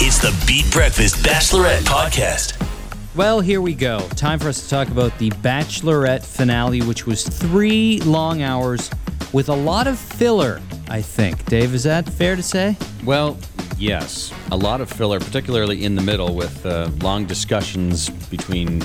It's the Beat Breakfast Bachelorette Podcast. Well, here we go. Time for us to talk about the Bachelorette finale, which was three long hours with a lot of filler, I think. Dave, is that fair to say? Well, yes. A lot of filler, particularly in the middle with uh, long discussions between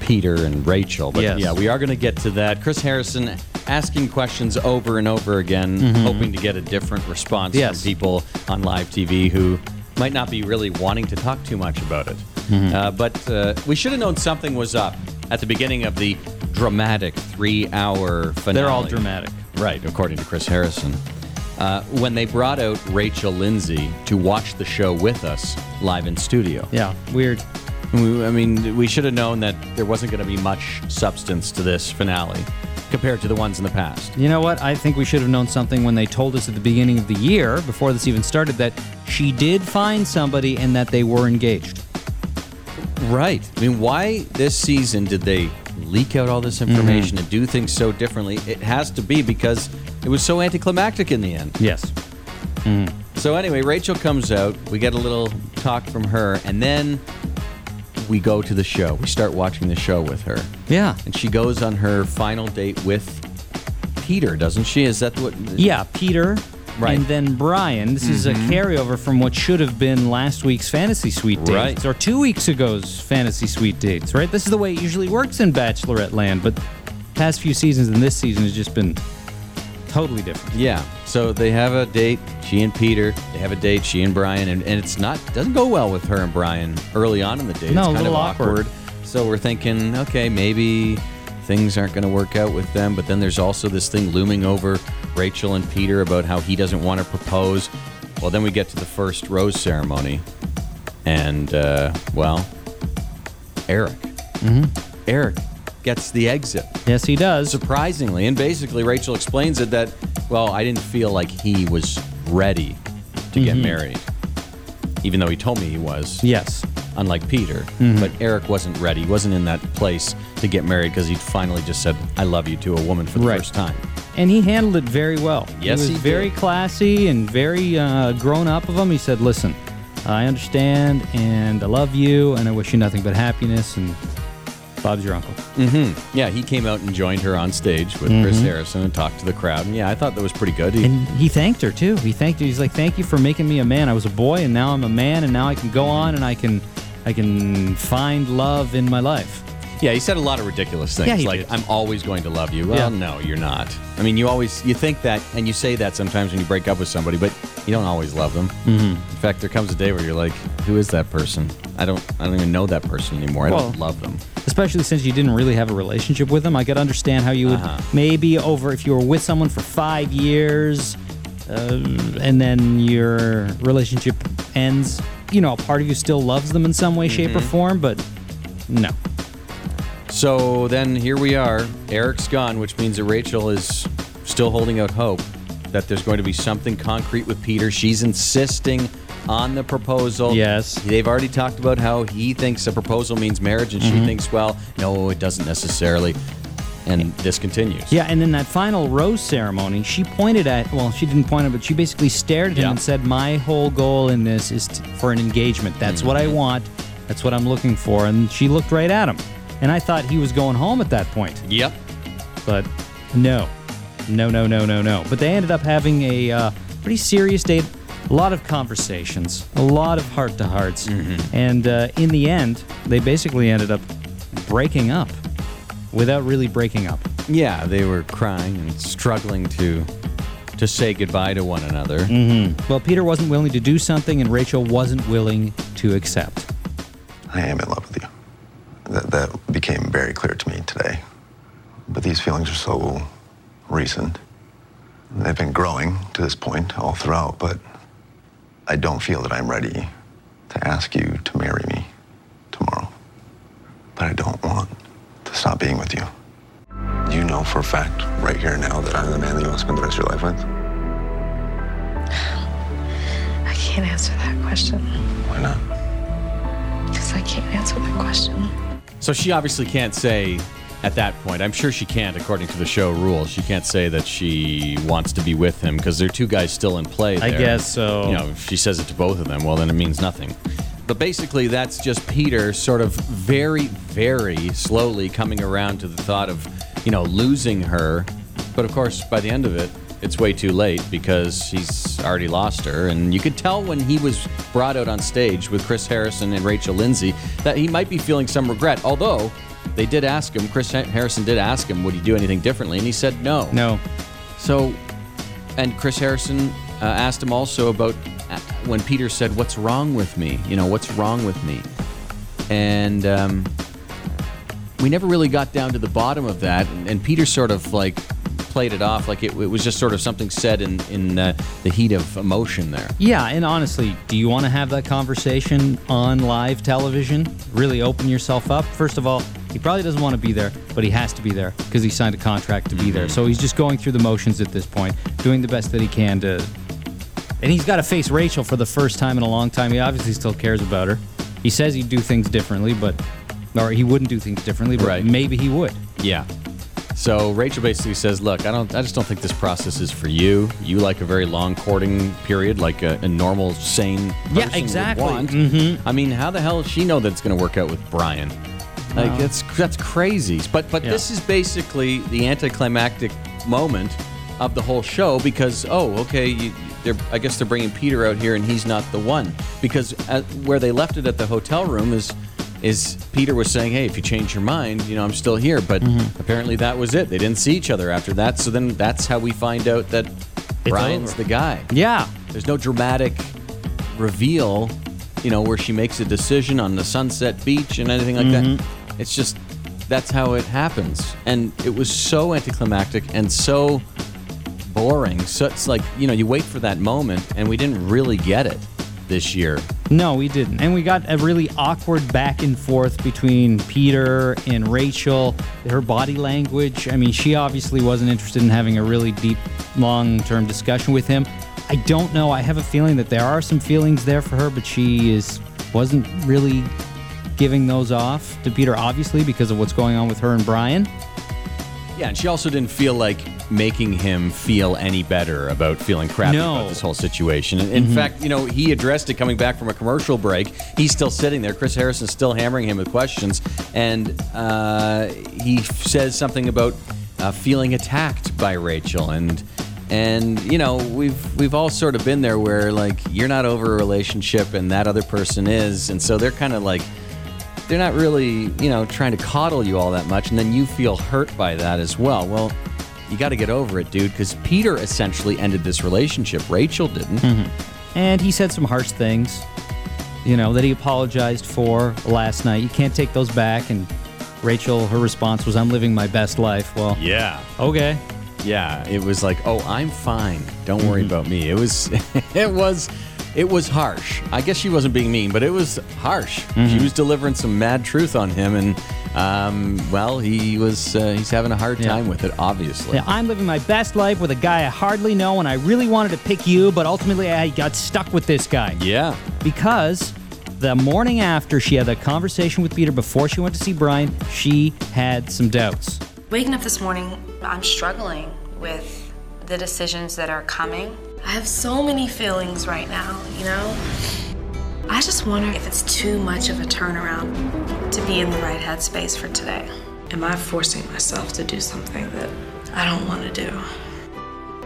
Peter and Rachel. But Yes. yeah, we are going to get to that. Chris Harrison asking questions over and over again, hoping to get a different response Mm-hmm. Yes. from people on live TV who might not be really wanting to talk too much about it. Mm-hmm. Uh, but uh, we should have known something was up at the beginning of the dramatic three-hour finale. They're all dramatic. Right, according to Chris Harrison. Uh, when they brought out Rachel Lindsay to watch the show with us live in studio. Yeah, weird. We- I mean, we should have known that there wasn't going to be much substance to this finale compared to the ones in the past. You know what? I think we should have known something when they told us at the beginning of the year, before this even started, that she did find somebody and that they were engaged. Right. I mean, why this season did they leak out all this mm-hmm. information and do things so differently? It has to be because it was so anticlimactic in the end. Yes. Mm. So anyway, Rachel comes out. We get a little talk from her, and then we go to the show. We start watching the show with her, Yeah. and she goes on her final date with Peter, doesn't she? Is that what? Yeah, Peter. Right. And then Bryan. This is a mm-hmm. carryover from what should have been last week's Fantasy Suite dates. Right. Or two weeks ago's Fantasy Suite dates, right? This is the way it usually works in Bachelorette land, but past few seasons and this season has just been totally different. Yeah. So they have a date. She and Peter. They have a date. She and Bryan, and, and it's not doesn't go well with her and Bryan early on in the date. No, it's a kind of little awkward. So we're thinking, okay, maybe things aren't going to work out with them. But then there's also this thing looming over Rachel and Peter about how he doesn't want to propose. Well, then we get to the first rose ceremony, and uh, well, Eric. Mm-hmm. Eric gets the exit Yes, he does. surprisingly and basically rachel explains it that well i didn't feel like he was ready to get married even though he told me he was Yes. unlike peter but eric wasn't ready he wasn't in that place to get married because he finally just said i love you to a woman for the Right. first time And he handled it very well. Yes, he was he very classy and very uh, grown up of him. He said, "Listen, I understand, and I love you, and I wish you nothing but happiness." And Bob's your uncle. yeah he came out and joined her on stage with chris harrison and talked to the crowd and yeah i thought that was pretty good He- And he thanked her too. He thanked her. He's like, "Thank you for making me a man. I was a boy, and now I'm a man, and now I can go on and I can, I can find love in my life." Yeah, he said a lot of ridiculous things. Yeah, like, did. I'm always going to love you. Well, Yeah. no, you're not. I mean, you always, you think that, and you say that sometimes when you break up with somebody, but you don't always love them. Mm-hmm. In fact, there comes a day where you're like, who is that person? I don't, I don't even know that person anymore. I Well- don't love them. Especially since you didn't really have a relationship with them. I could understand how you would Uh-huh. maybe over if you were with someone for five years, uh, and then your relationship ends. You know, a part of you still loves them in some way, shape, Mm-hmm. or form, but no. So then here we are. Eric's gone, which means that Rachel is still holding out hope that there's going to be something concrete with Peter. She's insisting on the proposal. Yes. They've already talked about how he thinks a proposal means marriage, and Mm-hmm. she thinks, well, no, it doesn't necessarily. And this continues. Yeah, and in that final rose ceremony, she pointed at, well, she didn't point at, but she basically stared at him Yeah. and said, My whole goal in this is to, for an engagement. That's what I Mm-hmm. want. That's what I'm looking for. And she looked right at him. And I thought he was going home at that point. Yep. But no. No, no, no, no, no. But they ended up having a uh, pretty serious date. A lot of conversations, a lot of heart to hearts. And uh, in the end, they basically ended up breaking up without really breaking up. Yeah, they were crying and struggling to to say goodbye to one another. Well, Peter wasn't willing to do something, and Rachel wasn't willing to accept. I am in love with you. That, that became very clear to me today. But these feelings are so recent. They've been growing to this point all throughout, but I don't feel that I'm ready to ask you to marry me tomorrow. But I don't want to stop being with you. Do you know for a fact, right here and now, that I'm the man that you want to spend the rest of your life with? I can't answer that question Why not? because I can't answer that question. So she obviously can't say at that point. I'm sure she can't, according to the show rules. She can't say that she wants to be with him because there are two guys still in play. I guess so. You know, if she says it to both of them, well, then it means nothing. But basically, that's just Peter sort of very, very slowly coming around to the thought of, you know, losing her. But of course, by the end of it, it's way too late because he's already lost her. And you could tell when he was brought out on stage with Chris Harrison and Rachel Lindsay that he might be feeling some regret. Although they did ask him, Chris Harrison did ask him, would he do anything differently? And he said no. No. So, and Chris Harrison uh, asked him also about uh, when Peter said, "What's wrong with me? You know, what's wrong with me?" And um, we never really got down to the bottom of that. And, and Peter sort of like played it off like it, it was just sort of something said in in uh, the heat of emotion there. Yeah, and honestly, do you want to have that conversation on live television? Really open yourself up? First of all, he probably doesn't want to be there, but he has to be there because he signed a contract to be there. So he's just going through the motions at this point, doing the best that he can to. And he's got to face Rachel for the first time in a long time. He obviously still cares about her. He says he'd do things differently, but. Or he wouldn't do things differently, but Right. maybe he would. Yeah. So Rachel basically says, "Look, I don't. I just don't think this process is for you. You like a very long courting period, like a, a normal, sane person Yeah, would exactly. want. Mhm. I mean, how the hell does she know that it's going to work out with Bryan? Like that's that's crazy. But but Yeah. this is basically the anticlimactic moment of the whole show because oh okay you, they're I guess they're bringing Peter out here and he's not the one because at, where they left it at the hotel room is is Peter was saying hey if you change your mind you know I'm still here but Mm-hmm. apparently that was it they didn't see each other after that so then that's how we find out that Bryan's over. the guy Yeah. there's no dramatic reveal, you know, where she makes a decision on the Sunset Beach and anything like that. It's just that's how it happens. And it was so anticlimactic and so boring. So it's like, you know, you wait for that moment and we didn't really get it this year. No, we didn't. And we got a really awkward back and forth between Peter and Rachel. Her body language. I mean, she obviously wasn't interested in having a really deep, long term discussion with him. I don't know. I have a feeling that there are some feelings there for her, but she is wasn't really giving those off to Peter, obviously, because of what's going on with her and Bryan. Yeah, and she also didn't feel like making him feel any better about feeling crappy No. about this whole situation. In in fact, you know, he addressed it coming back from a commercial break. He's still sitting there. Chris Harrison's still hammering him with questions, and uh, he says something about uh, feeling attacked by Rachel and. And you know we've we've all sort of been there where like you're not over a relationship and that other person is, and so they're kind of like they're not really, you know, trying to coddle you all that much, and then you feel hurt by that as well. Well, you got to get over it, dude, because Peter essentially ended this relationship. Rachel didn't. Mm-hmm. And he said some harsh things, you know, that he apologized for last night. You can't take those back. And Rachel, her response was, I'm living my best life. Well, Yeah. okay. Yeah. It was like, oh, I'm fine. Don't worry mm-hmm. about me. It was, it was, it was harsh. I guess she wasn't being mean, but it was harsh. She was delivering some mad truth on him, and um, well, he was, uh, he's having a hard Yeah. time with it, obviously. Yeah, I'm living my best life with a guy I hardly know, and I really wanted to pick you, but ultimately I got stuck with this guy. Yeah. Because the morning after she had that conversation with Peter before she went to see Bryan, she had some doubts. Waking up this morning, I'm struggling with the decisions that are coming. I have so many feelings right now, you know? I just wonder if it's too much of a turnaround to be in the right headspace for today. Am I forcing myself to do something that I don't want to do?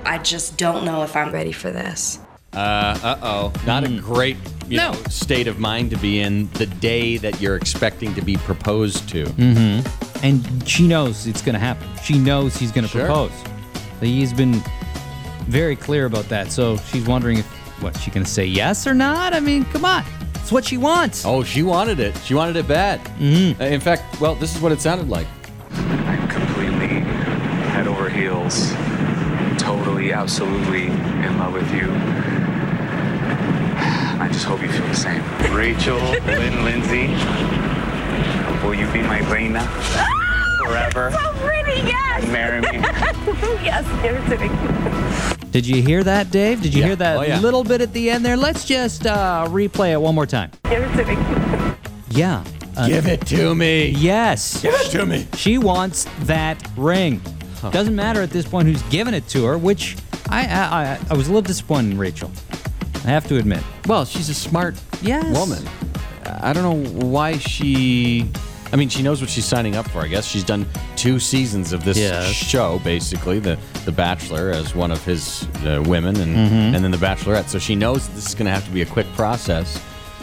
I just don't know if I'm ready for this. Uh oh. Not a great you No. know, state of mind to be in the day that you're expecting to be proposed to. And she knows it's going to happen. She knows he's going to Sure. propose. He's been very clear about that. So she's wondering if, what, she going to say yes or not? I mean, come on. It's what she wants. Oh, she wanted it. She wanted it bad. Mm-hmm. In fact, well, this is what it sounded like. I'm completely head over heels, totally, absolutely in love with you. I just hope you feel the same. Rachel, Lynn, Lindsay, will you be my reina forever? So pretty, yes. Marry me. yes, give it to me. Did you hear that, Dave? Did you Yeah. hear that Oh, yeah. little bit at the end there? Let's just uh, replay it one more time. Give it to me. Yeah, Give it to me. Yes. Give it to me. She wants that ring. Doesn't matter at this point who's giving it to her, which I I, I, I was a little disappointed in Rachel. I have to admit. Well, she's a smart Yes. woman. I don't know why she. I mean, she knows what she's signing up for. I guess she's done two seasons of this Yes. show, basically the the Bachelor as one of his uh, women, and Mm-hmm. and then the Bachelorette. So she knows this is going to have to be a quick process.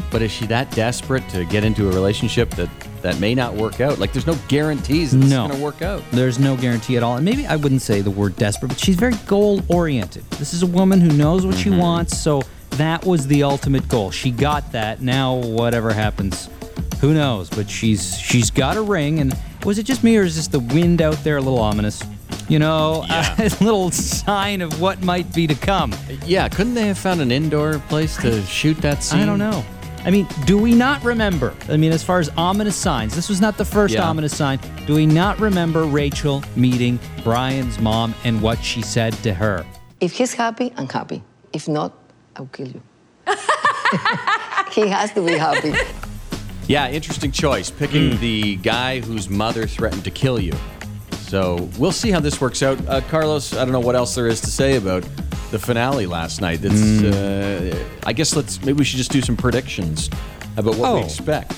But is she that desperate to get into a relationship that that may not work out? Like, there's no guarantees it's No. going to work out. There's no guarantee at all. And maybe I wouldn't say the word desperate, but she's very goal oriented. This is a woman who knows what she wants, so that was the ultimate goal. She got that. Now whatever happens, who knows? But she's she's got a ring and was it just me or is this the wind out there a little ominous? You know, Yeah. a little sign of what might be to come. Yeah, couldn't they have found an indoor place to shoot that scene? I don't know. I mean, do we not remember? I mean, as far as ominous signs, this was not the first Yeah. ominous sign. Do we not remember Rachel meeting Bryan's mom and what she said to her? If he's happy, I'm happy. If not, I'll kill you. he has to be happy. Yeah, interesting choice. Picking Hmm. the guy whose mother threatened to kill you. So we'll see how this works out. Uh, Carlos, I don't know what else there is to say about the finale last night. It's, Hmm. uh, I guess let's maybe we should just do some predictions about what we Oh. expect.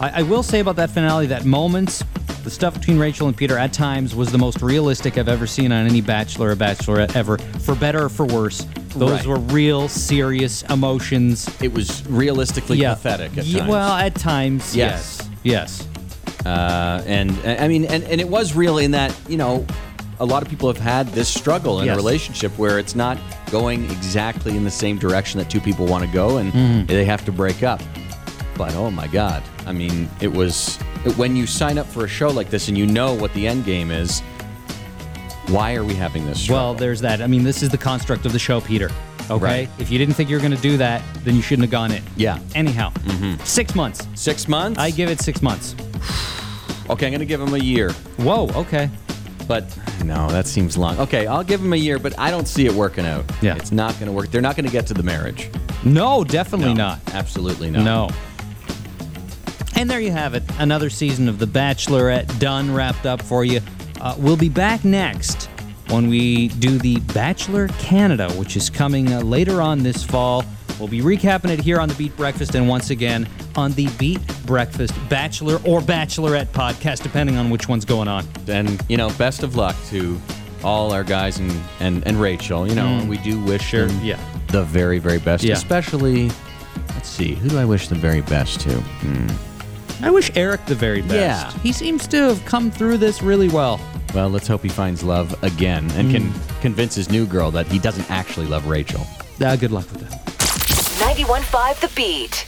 I, I will say about that finale that moments, the stuff between Rachel and Peter at times was the most realistic I've ever seen on any Bachelor or Bachelorette ever, for better or for worse. Those Right. were real, serious emotions. It was realistically pathetic at times. Well, at times, Yes. yes. Yes. Uh, and I mean, and, and it was real in that you know, a lot of people have had this struggle in Yes. a relationship where it's not going exactly in the same direction that two people want to go, and Mm-hmm. they have to break up. But oh my God, I mean, it was when you sign up for a show like this and you know what the end game is. Why are we having this? Struggle? Well, there's that. I mean, this is the construct of the show, Peter. Okay? Right. If you didn't think you were going to do that, then you shouldn't have gone in. Yeah. Anyhow, Mm-hmm. Six months. six months. I give it six months. okay, I'm going to give him a year. Whoa, okay. But no, that seems long. Okay, I'll give him a year, but I don't see it working out. Yeah. It's not going to work. They're not going to get to the marriage. No, definitely No, not. Absolutely not. No. And there you have it. Another season of The Bachelorette done, wrapped up for you. Uh, we'll be back next when we do The Bachelor Canada, which is coming uh, later on this fall. We'll be recapping it here on the Beat Breakfast and once again on the Beat Breakfast Bachelor or Bachelorette podcast, depending on which one's going on. And, you know, best of luck to all our guys and, and, and Rachel. You know, and we do wish them yeah. the very, very best. Yeah. Especially, let's see, who do I wish the very best to? Hmm. I wish Eric the very best. Yeah. He seems to have come through this really well. Well, let's hope he finds love again and can convince his new girl that he doesn't actually love Rachel. Uh, good luck with that. 91.5 The Beat.